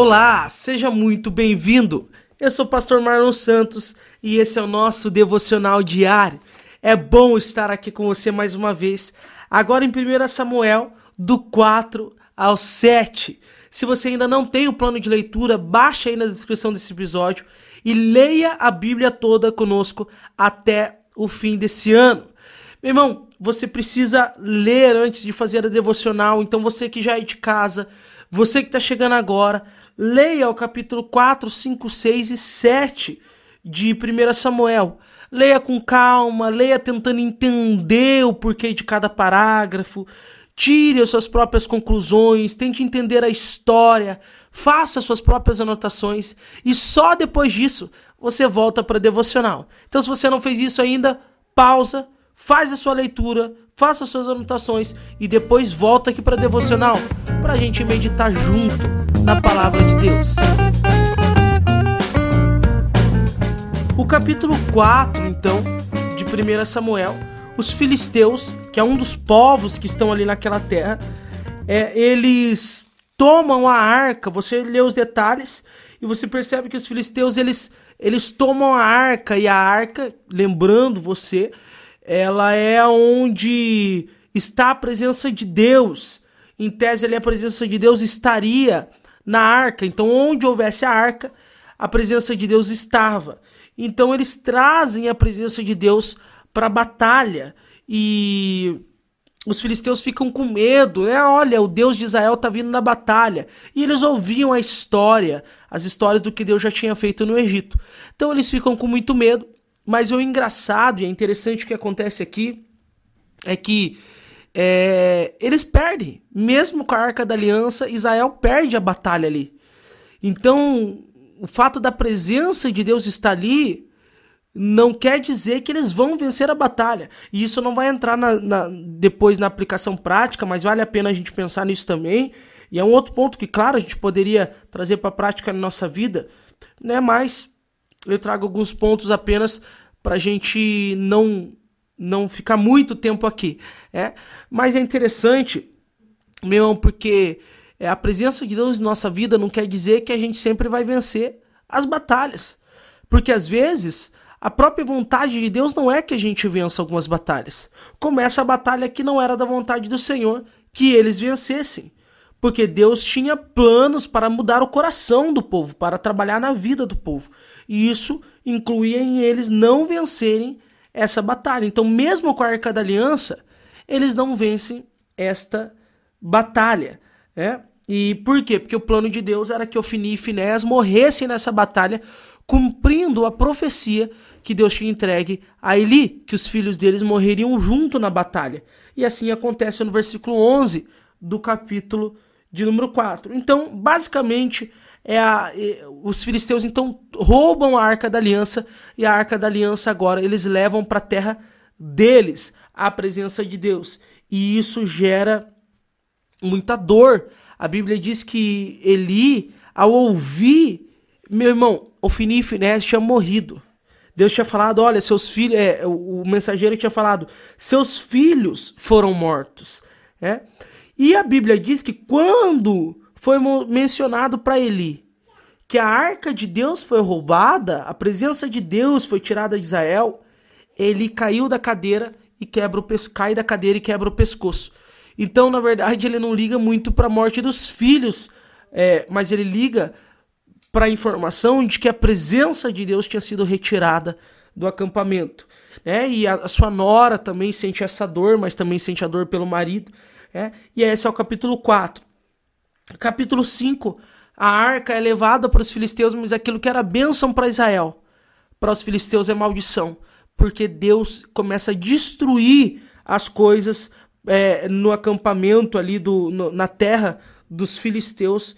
Olá, seja muito bem-vindo. Eu sou o pastor Marlon Santos e esse é o nosso devocional diário. É bom estar aqui com você mais uma vez, agora em 1 Samuel, do 4 ao 7. Se você ainda não tem o plano de leitura, baixe aí na descrição desse episódio e leia a Bíblia toda conosco até o fim desse ano. Meu irmão, você precisa ler antes de fazer a devocional, então você que já é de casa, você que está chegando agora, leia o capítulo 4, 5, 6 e 7 de 1 Samuel. Leia com calma, leia tentando entender o porquê de cada parágrafo, tire as suas próprias conclusões, tente entender a história, faça suas próprias anotações e só depois disso você volta para devocional. Então, se você não fez isso ainda, pausa, faz a sua leitura, faça as suas anotações e depois volta aqui para devocional para a gente meditar junto na palavra de Deus. O capítulo 4, então, de 1 Samuel, os filisteus, que é um dos povos que estão ali naquela terra, é, eles tomam a arca, você lê os detalhes e você percebe que os filisteus eles, eles tomam a arca e a arca, lembrando você, ela é onde está a presença de Deus. Em tese, ali a presença de Deus estaria na arca. Então, onde houvesse a arca, a presença de Deus estava. Então, eles trazem a presença de Deus para a batalha. E os filisteus ficam com medo, né? Olha, o Deus de Israel está vindo na batalha. E eles ouviam a história, as histórias do que Deus já tinha feito no Egito. Então eles ficam com muito medo mas o engraçado e é interessante que acontece aqui é que é, eles perdem. Mesmo com a Arca da Aliança, Israel perde a batalha ali. Então, o fato da presença de Deus estar ali não quer dizer que eles vão vencer a batalha. E isso não vai entrar na, na, depois na aplicação prática, mas vale a pena a gente pensar nisso também. E é um outro ponto que, claro, a gente poderia trazer para a prática na nossa vida, né? Mas eu trago alguns pontos apenas para a gente não não ficar muito tempo aqui, é. Mas é interessante, meu, porque é, a presença de Deus em nossa vida não quer dizer que a gente sempre vai vencer as batalhas, porque às vezes a própria vontade de Deus não é que a gente vença algumas batalhas, como essa batalha que não era da vontade do Senhor que eles vencessem. Porque Deus tinha planos para mudar o coração do povo, para trabalhar na vida do povo. E isso incluía em eles não vencerem essa batalha. Então, mesmo com a Arca da Aliança, eles não vencem esta batalha. Né? E por quê? Porque o plano de Deus era que Ofni e Finés morressem nessa batalha, cumprindo a profecia que Deus tinha entregue a Eli, que os filhos deles morreriam junto na batalha. E assim acontece no versículo 11 do capítulo de número 4. Então, basicamente, é a, é, os filisteus então roubam a Arca da Aliança e a Arca da Aliança agora eles levam para a terra deles a presença de Deus. E isso gera muita dor. A Bíblia diz que Eli, ao ouvir, meu irmão, Ofini e Finés tinha morrido. Deus tinha falado, olha, seus filhos, é, o mensageiro tinha falado, seus filhos foram mortos. É? E a Bíblia diz que quando foi mencionado para Eli que a arca de Deus foi roubada, a presença de Deus foi tirada de Israel, ele caiu da cadeira e quebra o cai da cadeira e quebra o pescoço. Então, na verdade, ele não liga muito para a morte dos filhos, é, mas ele liga para a informação de que a presença de Deus tinha sido retirada do acampamento. Né? E a, a sua nora também sente essa dor, mas também sente a dor pelo marido. É? E esse é o capítulo 4. Capítulo 5, a arca é levada para os filisteus, mas aquilo que era bênção para Israel, para os filisteus é maldição, porque Deus começa a destruir as coisas é, no acampamento ali do, no, na terra dos filisteus,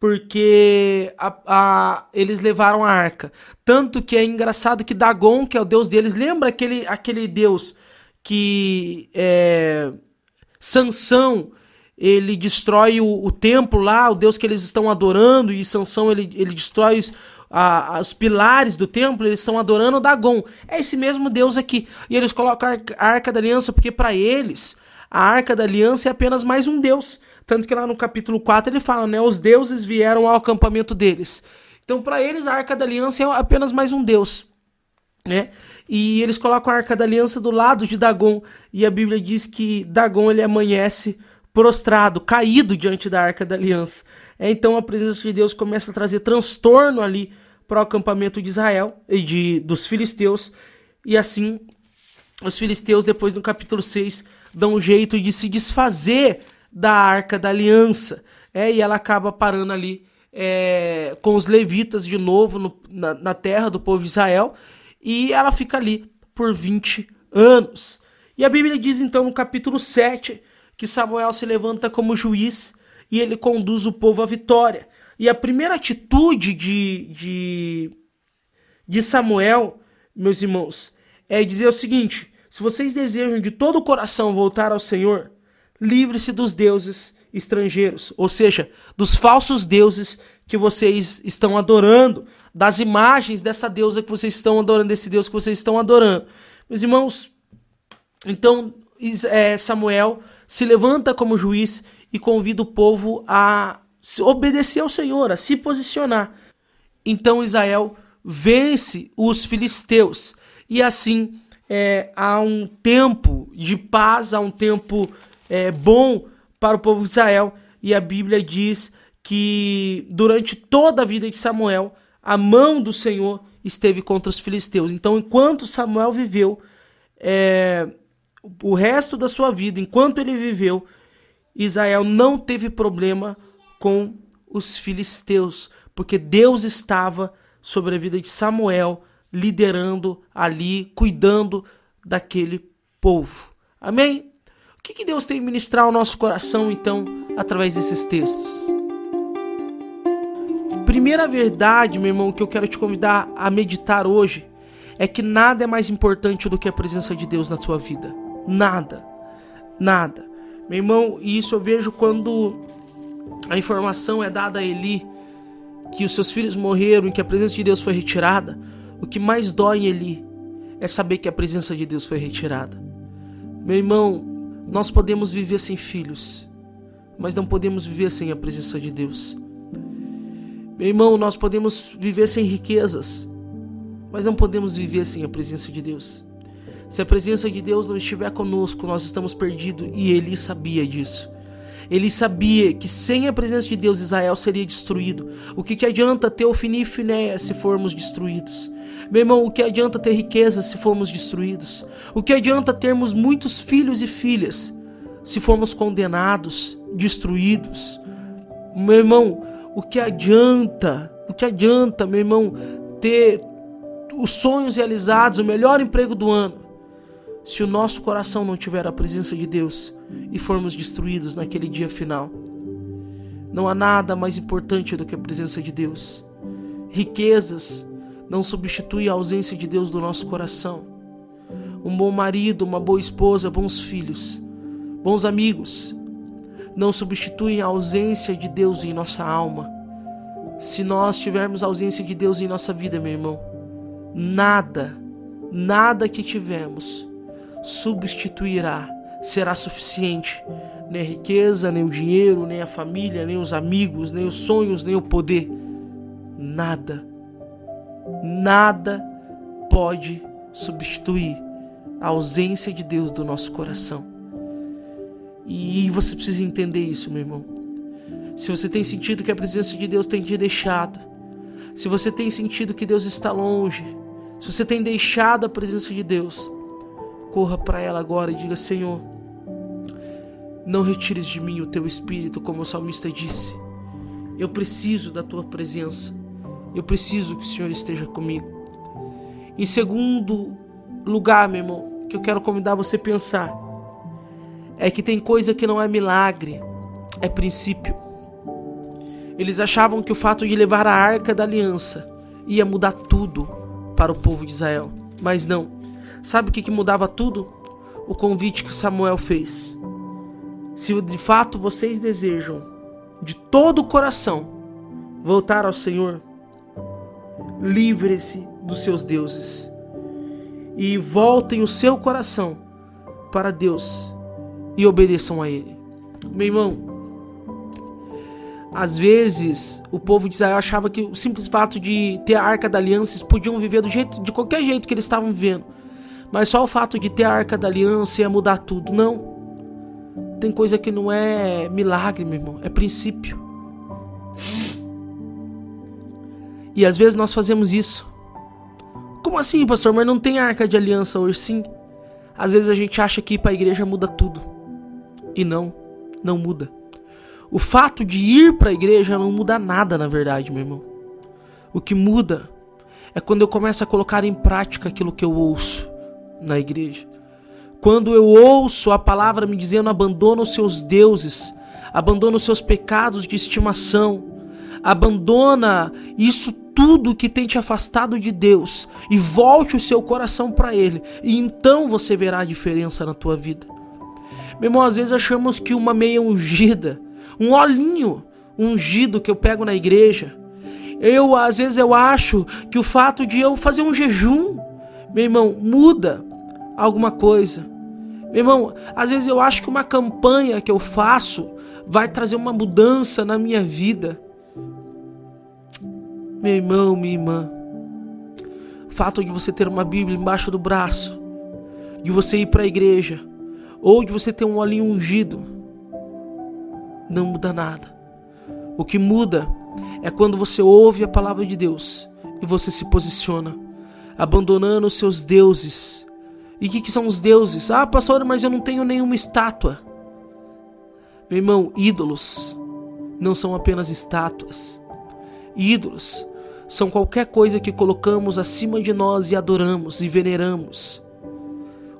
porque a, a, eles levaram a arca. Tanto que é engraçado que Dagon, que é o deus deles, lembra aquele, aquele deus que é, Sansão ele destrói o, o, templo lá, o Deus que eles estão adorando, e Sansão ele, ele destrói os, a, os pilares do templo, eles estão adorando Dagon. É esse mesmo Deus aqui. E eles colocam a Arca da Aliança porque para eles a Arca da Aliança é apenas mais um Deus. Tanto que lá no capítulo 4 ele fala, né? Os deuses vieram ao acampamento deles. Então, para eles, a Arca da Aliança é apenas mais um deus, né? E eles colocam a Arca da Aliança do lado de Dagon, e a Bíblia diz que Dagon ele amanhece prostrado, caído diante da Arca da Aliança. É, então a presença de Deus começa a trazer transtorno ali para o acampamento de Israel e de dos filisteus, e assim os filisteus depois no capítulo 6 dão um jeito de se desfazer da Arca da Aliança, é, e ela acaba parando ali é, com os levitas de novo no, na, na, terra do povo de Israel e ela fica ali por 20 anos. E a Bíblia diz então no capítulo 7 que Samuel se levanta como juiz e ele conduz o povo à vitória. E a primeira atitude de, de, de Samuel, meus irmãos, é dizer o seguinte: se vocês desejam de todo o coração voltar ao Senhor, livre-se dos deuses estrangeiros, ou seja, dos falsos deuses que vocês estão adorando, das imagens dessa deusa que vocês estão adorando, desse Deus que vocês estão adorando. Meus irmãos, então é, Samuel se levanta como juiz e convida o povo a obedecer ao Senhor, a se posicionar. Então Israel vence os filisteus e assim é, há um tempo de paz, há um tempo é, bom para o povo de Israel. E a Bíblia diz que durante toda a vida de Samuel, a mão do Senhor esteve contra os filisteus. Então, enquanto Samuel viveu, é, o resto da sua vida, enquanto ele viveu, Israel não teve problema com os filisteus, porque Deus estava sobre a vida de Samuel, liderando ali, cuidando daquele povo. Amém? Que, que Deus tem ministrar ao nosso coração, então, através desses textos? Primeira verdade, meu irmão, que eu quero te convidar a meditar hoje é que nada é mais importante do que a presença de Deus na tua vida. Nada. Nada. Meu irmão, e isso eu vejo quando a informação é dada a Eli que os seus filhos morreram e que a presença de Deus foi retirada. O que mais dói em Eli é saber que a presença de Deus foi retirada. Meu irmão, nós podemos viver sem filhos, mas não podemos viver sem a presença de Deus. Meu irmão, nós podemos viver sem riquezas, mas não podemos viver sem a presença de Deus. Se a presença de Deus não estiver conosco, nós estamos perdidos e ele sabia disso. Ele sabia que sem a presença de Deus Israel seria destruído. O que, que adianta ter Ofni e se formos destruídos? Meu irmão, o que adianta ter riqueza se formos destruídos? O que adianta termos muitos filhos e filhas se formos condenados, destruídos? Meu irmão, o que adianta? O que adianta, meu irmão, ter os sonhos realizados, o melhor emprego do ano, se o nosso coração não tiver a presença de Deus e formos destruídos naquele dia final? Não há nada mais importante do que a presença de Deus. Riquezas, não substitui a ausência de Deus do nosso coração. Um bom marido, uma boa esposa, bons filhos, bons amigos, não substituem a ausência de Deus em nossa alma. Se nós tivermos a ausência de Deus em nossa vida, meu irmão, nada, nada que tivermos substituirá, será suficiente. Nem a riqueza, nem o dinheiro, nem a família, nem os amigos, nem os sonhos, nem o poder. Nada Nada pode substituir a ausência de Deus do nosso coração. E você precisa entender isso, meu irmão. Se você tem sentido que a presença de Deus tem te deixado, se você tem sentido que Deus está longe, se você tem deixado a presença de Deus, corra para ela agora e diga: Senhor, não retires de mim o teu espírito, como o salmista disse. Eu preciso da tua presença. Eu preciso que o Senhor esteja comigo. Em segundo lugar, meu irmão, que eu quero convidar você a pensar é que tem coisa que não é milagre, é princípio. Eles achavam que o fato de levar a arca da aliança ia mudar tudo para o povo de Israel, mas não. Sabe o que, que mudava tudo? O convite que Samuel fez. Se de fato vocês desejam, de todo o coração, voltar ao Senhor, livre-se dos seus deuses e voltem o seu coração para Deus e obedeçam a Ele. Meu irmão, às vezes o povo de Israel achava que o simples fato de ter a arca da aliança eles podiam viver do jeito, de qualquer jeito que eles estavam vivendo. Mas só o fato de ter a arca da aliança ia mudar tudo. Não. Tem coisa que não é milagre, meu irmão, é princípio. E às vezes nós fazemos isso. Como assim, pastor? Mas não tem arca de aliança hoje, sim. Às vezes a gente acha que ir para a igreja muda tudo. E não, não muda. O fato de ir para a igreja não muda nada, na verdade, meu irmão. O que muda é quando eu começo a colocar em prática aquilo que eu ouço na igreja. Quando eu ouço a palavra me dizendo abandona os seus deuses, abandona os seus pecados de estimação, abandona isso tudo que tem te afastado de Deus e volte o seu coração para Ele, e então você verá a diferença na tua vida. Meu irmão, às vezes achamos que uma meia ungida, um olhinho ungido que eu pego na igreja, eu às vezes eu acho que o fato de eu fazer um jejum, meu irmão, muda alguma coisa. Meu irmão, às vezes eu acho que uma campanha que eu faço vai trazer uma mudança na minha vida. Meu irmão, minha irmã, o fato de você ter uma Bíblia embaixo do braço, de você ir para a igreja, ou de você ter um olhinho ungido, não muda nada. O que muda é quando você ouve a palavra de Deus e você se posiciona, abandonando os seus deuses. E o que, que são os deuses? Ah, pastor, mas eu não tenho nenhuma estátua. Meu irmão, ídolos não são apenas estátuas. Ídolos são qualquer coisa que colocamos acima de nós e adoramos e veneramos.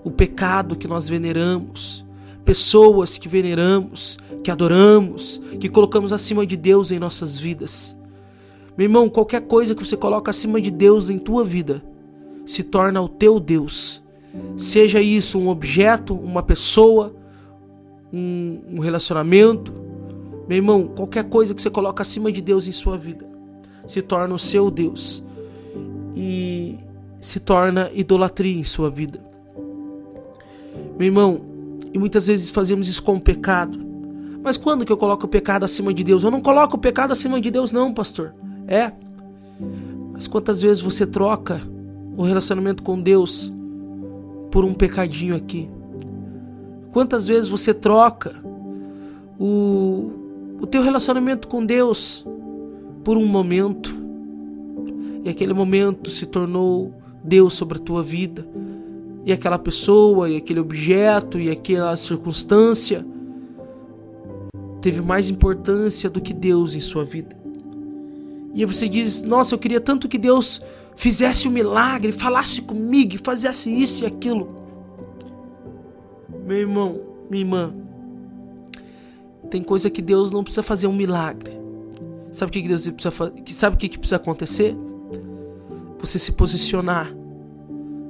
O pecado que nós veneramos, pessoas que veneramos, que adoramos, que colocamos acima de Deus em nossas vidas. Meu irmão, qualquer coisa que você coloca acima de Deus em tua vida se torna o teu Deus. Seja isso um objeto, uma pessoa, um, relacionamento. Meu irmão, qualquer coisa que você coloca acima de Deus em sua vida se torna o seu Deus e se torna idolatria em sua vida. Meu irmão, e muitas vezes fazemos isso com o pecado. Mas quando que eu coloco o pecado acima de Deus? Eu não coloco o pecado acima de Deus, não, pastor. É. Mas quantas vezes você troca o relacionamento com Deus por um pecadinho aqui? Quantas vezes você troca o, o teu relacionamento com Deus por um momento e aquele momento se tornou Deus sobre a tua vida e aquela pessoa e aquele objeto e aquela circunstância teve mais importância do que Deus em sua vida. E você diz: Nossa, eu queria tanto que Deus fizesse um milagre, falasse comigo, fizesse isso e aquilo. Meu irmão, minha irmã, tem coisa que Deus não precisa fazer um milagre. Sabe o que Deus precisa fazer? Sabe o que precisa acontecer? Você se posicionar,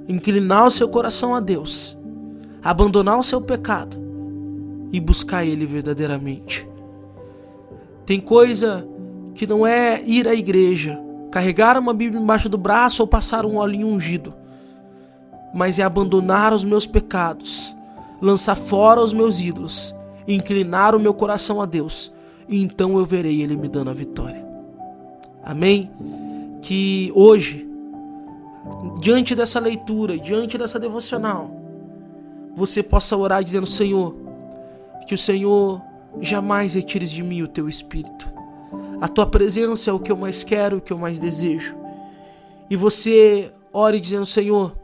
inclinar o seu coração a Deus, abandonar o seu pecado e buscar Ele verdadeiramente. Tem coisa que não é ir à igreja, carregar uma Bíblia embaixo do braço ou passar um olhinho ungido, mas é abandonar os meus pecados, lançar fora os meus ídolos, inclinar o meu coração a Deus e então eu verei Ele me dando a vitória. Amém? Que hoje, diante dessa leitura, diante dessa devocional, você possa orar dizendo: Senhor, que o Senhor jamais retires de mim o teu espírito. A tua presença é o que eu mais quero, o que eu mais desejo. E você ore dizendo: Senhor,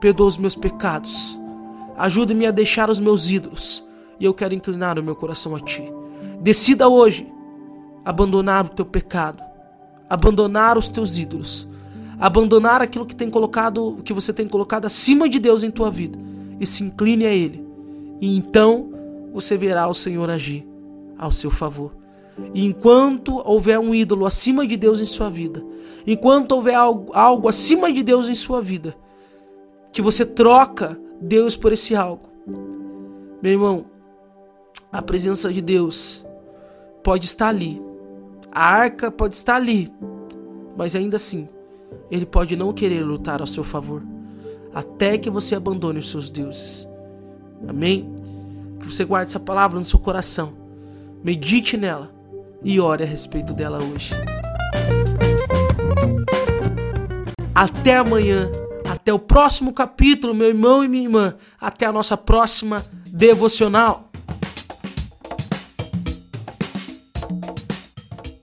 perdoa os meus pecados, ajude-me a deixar os meus ídolos, e eu quero inclinar o meu coração a ti. Decida hoje abandonar o teu pecado, abandonar os teus ídolos, abandonar aquilo que tem colocado, que você tem colocado acima de Deus em tua vida e se incline a ele. E então você verá o Senhor agir ao seu favor. E enquanto houver um ídolo acima de Deus em sua vida, enquanto houver algo, algo acima de Deus em sua vida, que você troca Deus por esse algo, meu irmão, a presença de Deus pode estar ali. A arca pode estar ali. Mas ainda assim, ele pode não querer lutar ao seu favor. Até que você abandone os seus deuses. Amém? Que você guarde essa palavra no seu coração. Medite nela. e ore a respeito dela hoje. Até amanhã, até o próximo capítulo, meu irmão e minha irmã. Até a nossa próxima devocional.